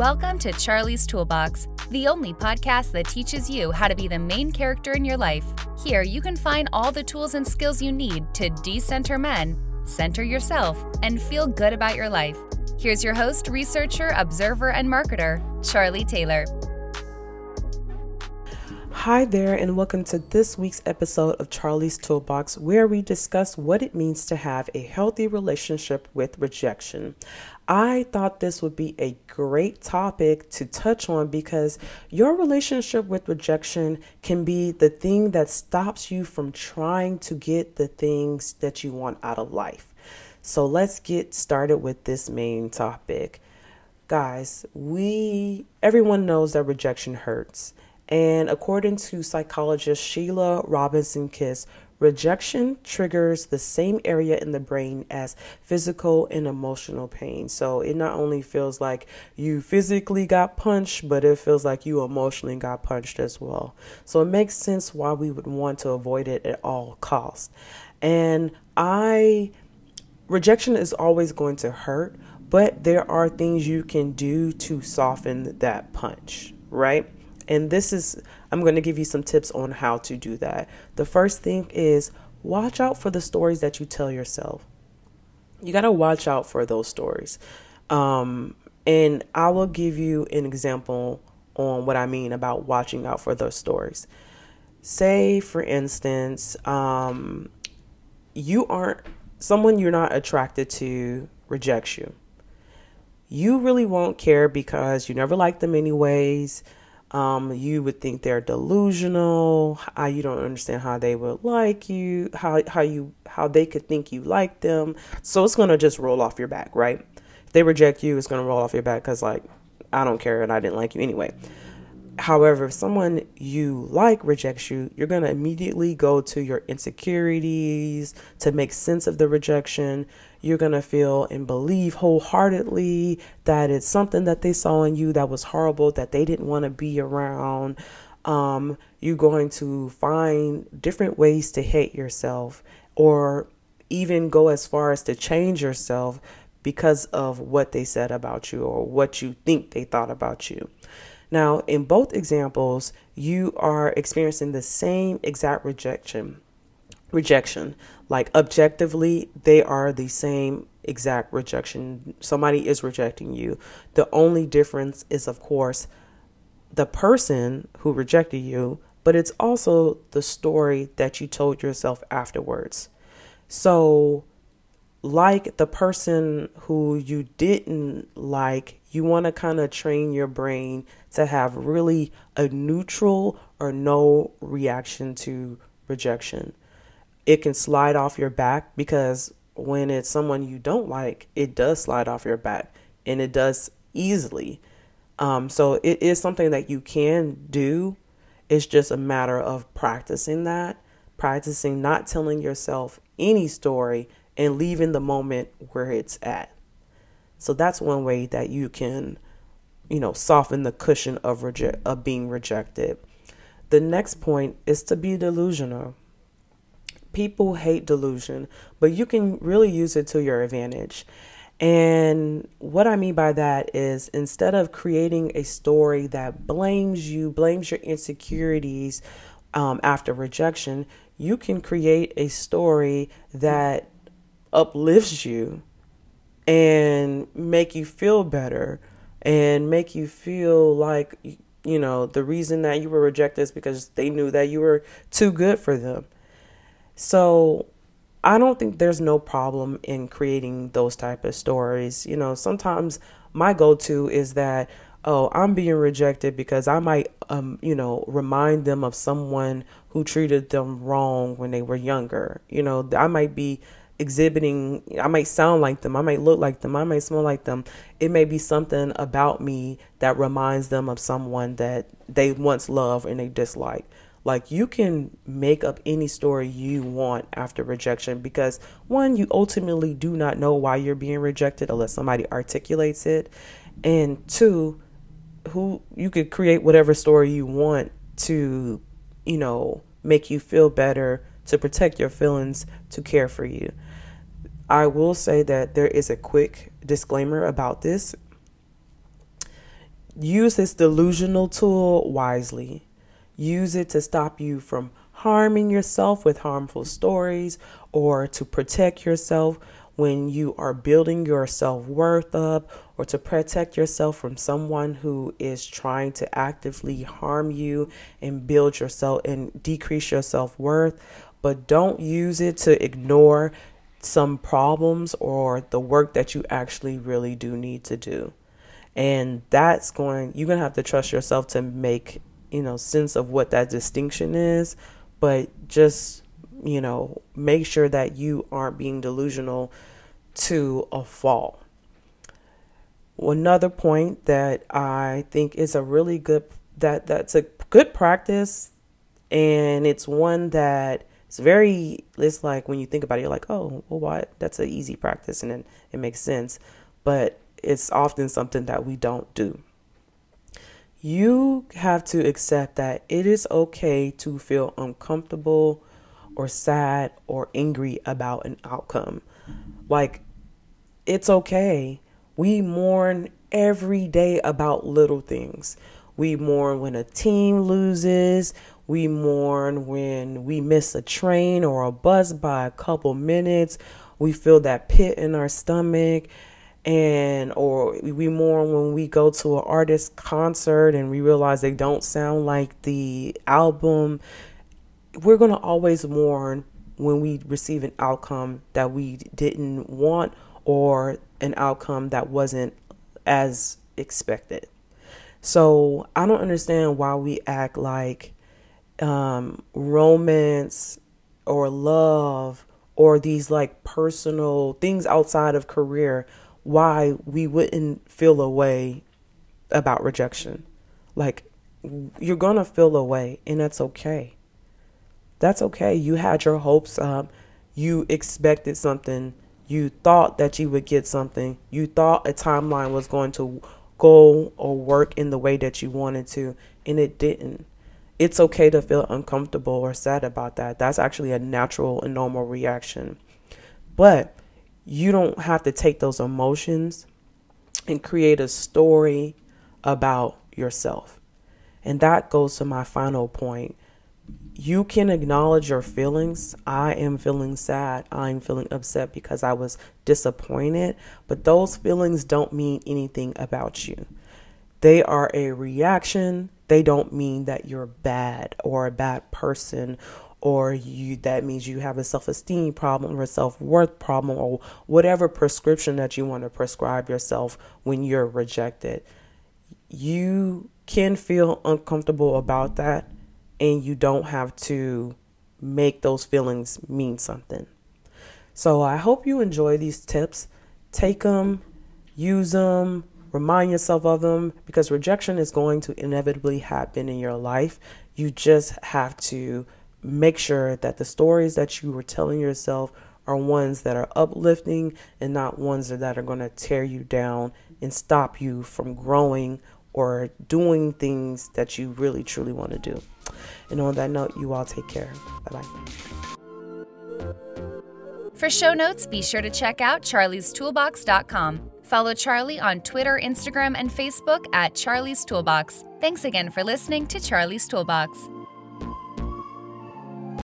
Welcome to Charlie's Toolbox, the only podcast that teaches you how to be the main character in your life. Here, you can find all the tools and skills you need to decenter men, center yourself, and feel good about your life. Here's your host, researcher, observer, and marketer, Charlie Taylor. Hi there, and welcome to this week's episode of Charlie's Toolbox, where we discuss what it means to have a healthy relationship with rejection. I thought this would be a great topic to touch on because your relationship with rejection can be the thing that stops you from trying to get the things that you want out of life. So let's get started with this main topic. Guys, we everyone knows that rejection hurts. And according to psychologist Sheila Robinson Kiss, Rejection triggers the same area in the brain as physical and emotional pain. So it not only feels like you physically got punched, but it feels like you emotionally got punched as well. So it makes sense why we would want to avoid it at all costs. And I, rejection is always going to hurt, but there are things you can do to soften that punch, right? And this is, I'm going to give you some tips on how to do that. The first thing is watch out for the stories that you tell yourself. You got to watch out for those stories. Um, and I will give you an example on what I mean about watching out for those stories. Say, for instance, um, you aren't someone you're not attracted to rejects you. You really won't care because you never liked them anyways. Um, you would think they're delusional. How you don't understand how they would like you, how how you how they could think you like them. So it's gonna just roll off your back, right? If they reject you, it's gonna roll off your back because like I don't care and I didn't like you anyway. However, if someone you like rejects you, you're going to immediately go to your insecurities to make sense of the rejection. You're going to feel and believe wholeheartedly that it's something that they saw in you that was horrible, that they didn't want to be around. Um, you're going to find different ways to hate yourself or even go as far as to change yourself because of what they said about you or what you think they thought about you. Now, in both examples, you are experiencing the same exact rejection. Rejection. Like objectively, they are the same exact rejection. Somebody is rejecting you. The only difference is, of course, the person who rejected you, but it's also the story that you told yourself afterwards. So, like the person who you didn't like, you want to kind of train your brain to have really a neutral or no reaction to rejection. It can slide off your back because when it's someone you don't like, it does slide off your back and it does easily. Um, so it is something that you can do. It's just a matter of practicing that, practicing not telling yourself any story and leaving the moment where it's at. So that's one way that you can you know, soften the cushion of reject of being rejected. The next point is to be delusional. People hate delusion, but you can really use it to your advantage. And what I mean by that is instead of creating a story that blames you, blames your insecurities um, after rejection, you can create a story that uplifts you and make you feel better and make you feel like you know the reason that you were rejected is because they knew that you were too good for them. So i don't think there's no problem in creating those type of stories. You know sometimes my go-to is that oh i'm being rejected because i might um you know remind them of someone who treated them wrong when they were younger. You know i might be exhibiting i might sound like them i might look like them i might smell like them. It may be something about me that reminds them of someone that they once loved and they dislike. Like you can make up any story you want after rejection because one you ultimately do not know why you're being rejected unless somebody articulates it. And two who you could create whatever story you want to you know make you feel better to protect your feelings to care for you I will say that there is a quick disclaimer about this. use this delusional tool wisely. Use it to stop you from harming yourself with harmful stories or to protect yourself when you are building your self worth up or to protect yourself from someone who is trying to actively harm you and build yourself and decrease your self worth. But don't use it to ignore some problems or the work that you actually really do need to do. And that's going, you're going to have to trust yourself to make, you know, sense of what that distinction is. But just, you know, make sure that you aren't being delusional to a fault. Another point that I think is a really good that that's a good practice and it's one that it's very it's like when you think about it you're like oh well what that's an easy practice and then it makes sense. But it's often something that we don't do. You have to accept that it is okay to feel uncomfortable or sad or angry about an outcome. Like it's okay. We mourn every day about little things. We mourn when a team loses we mourn when we miss a train or a bus by a couple minutes. We feel that pit in our stomach. And or we mourn when we go to an artist concert and we realize they don't sound like the album. We're going to always mourn when we receive an outcome that we didn't want or an outcome that wasn't as expected. So i don't understand why we act like um, romance or love or these like personal things outside of career, why we wouldn't feel a way about rejection. Like, you're gonna feel a way, and that's okay. That's okay. You had your hopes up, you expected something, you thought that you would get something, you thought a timeline was going to go or work in the way that you wanted to, and it didn't it's okay to feel uncomfortable or sad about that. That's actually a natural and normal reaction. But you don't have to take those emotions and create a story about yourself. And that goes to my final point. You can acknowledge your feelings. I am feeling sad. I'm feeling upset because I was disappointed. But those feelings don't mean anything about you. They are a reaction they don't mean that you're bad or a bad person or you that means you have a self-esteem problem or self-worth problem or whatever prescription that you want to prescribe yourself when you're rejected. You can feel uncomfortable about that and you don't have to make those feelings mean something. So i hope you enjoy these tips. Take them use them Remind yourself of them because rejection is going to inevitably happen in your life. You just have to make sure that the stories that you were telling yourself are ones that are uplifting and not ones that are going to tear you down and stop you from growing or doing things that you really truly want to do. And on that note, you all take care. Bye bye. For show notes, be sure to check out charliestoolbox.com. Follow Charlie on Twitter, Instagram, and Facebook at Charlie's Toolbox. Thanks again for listening to Charlie's Toolbox.